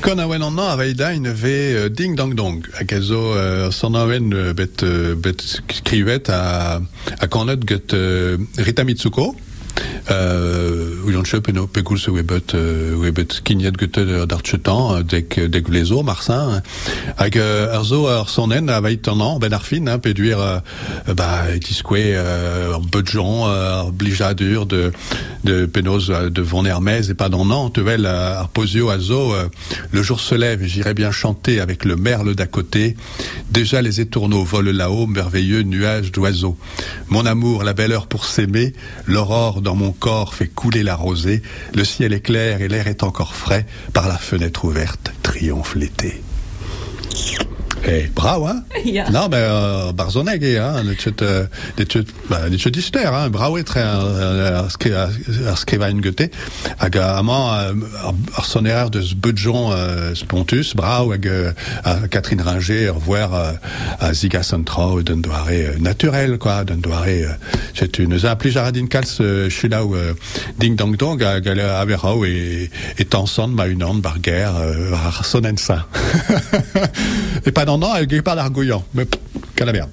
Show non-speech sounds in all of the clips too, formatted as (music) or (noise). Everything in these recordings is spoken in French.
Kon awen an a une ve ding dong dong. Hag ezo uh, son awen uh, bet, uh, bet skrivet a, a kanet get uh, Rita Mitsuko euh, Ulian tchep eno pegoul se webet, euh, webet kiniet gete d'ar tchetan, dek, dek vlezo, marsin, hag euh, ar zo ar sonen a vaït an ben ar fin, hein, peduir, euh, ba, etiskwe, euh, ar budjon, ar blijadur de, de penaos de von Hermès et pas d'an an, tevel ar posio a zo, euh, le jour se lève, j'irai bien chanter avec le merle d'à côté, déjà les étourneaux volent là-haut, merveilleux nuage d'oiseaux. Mon amour, la belle heure pour s'aimer, l'aurore dans mon corps fait couler la rosée, le ciel est clair et l'air est encore frais, par la fenêtre ouverte triomphe l'été. Eh, bravo, hein (laughs) Ja. Non, mais uh, barzoneg, eh, hein, de tchut, uh, de tchut, bah, de tchut dister, hein, bravo etre ar skrivañ gete, hag uh, amañ uh, ar, ar sonerer deus budjon uh, spontus, bravo hag uh, a Catherine Ringer, voir uh, a ziga centrao d'un uh, naturel, quoi, d'un uh, c'est une, eus a pli jaradin kalz chulaou uh, ding dong dong hag a averao e, e tansan ma unan bar guerre uh, ar sonensa. (laughs) et pas non, non, elle gueule pas d'argouillant. Mais, quelle la merde.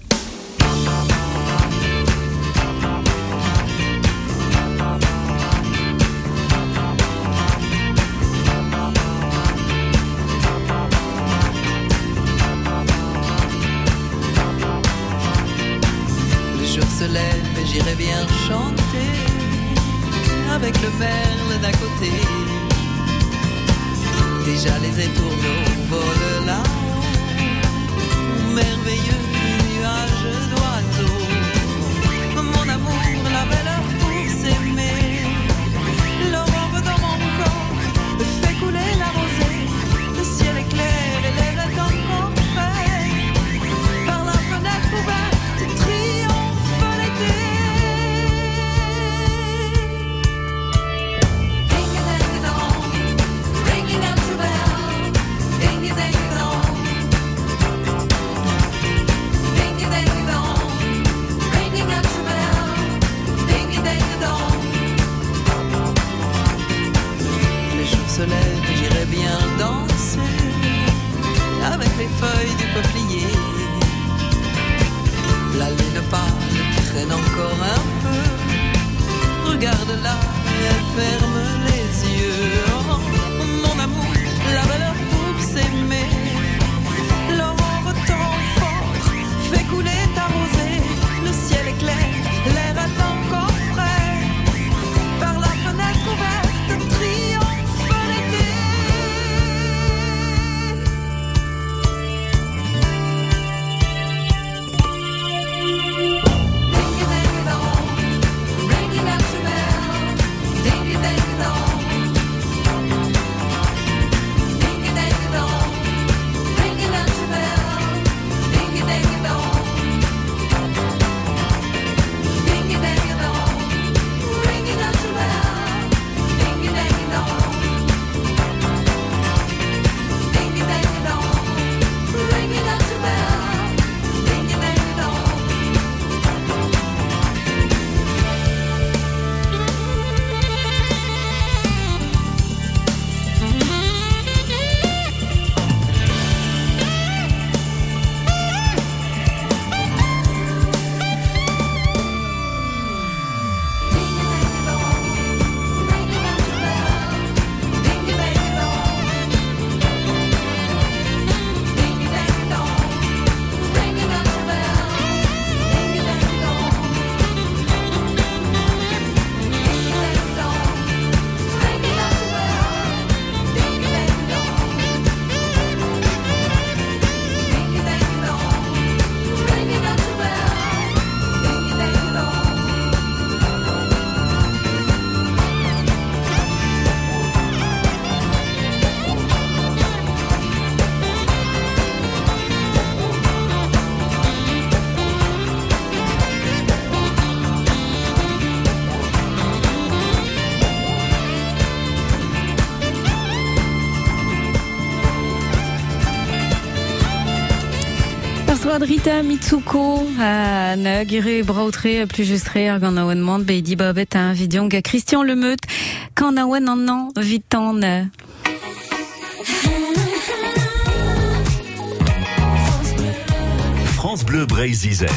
J'irai bien chanter avec le merle d'à côté. Déjà les étourneaux volent merveilleux et j'irai bien danser avec les feuilles du peuplier. La lune pâle traîne encore un peu. Regarde-la, elle ferme on know. Oad Rita Mitsuko a na gire brautre plus justre gant aouen mand be di babet a vidion Christian Lemeut kan aouen an an vitan France Bleu Brésil.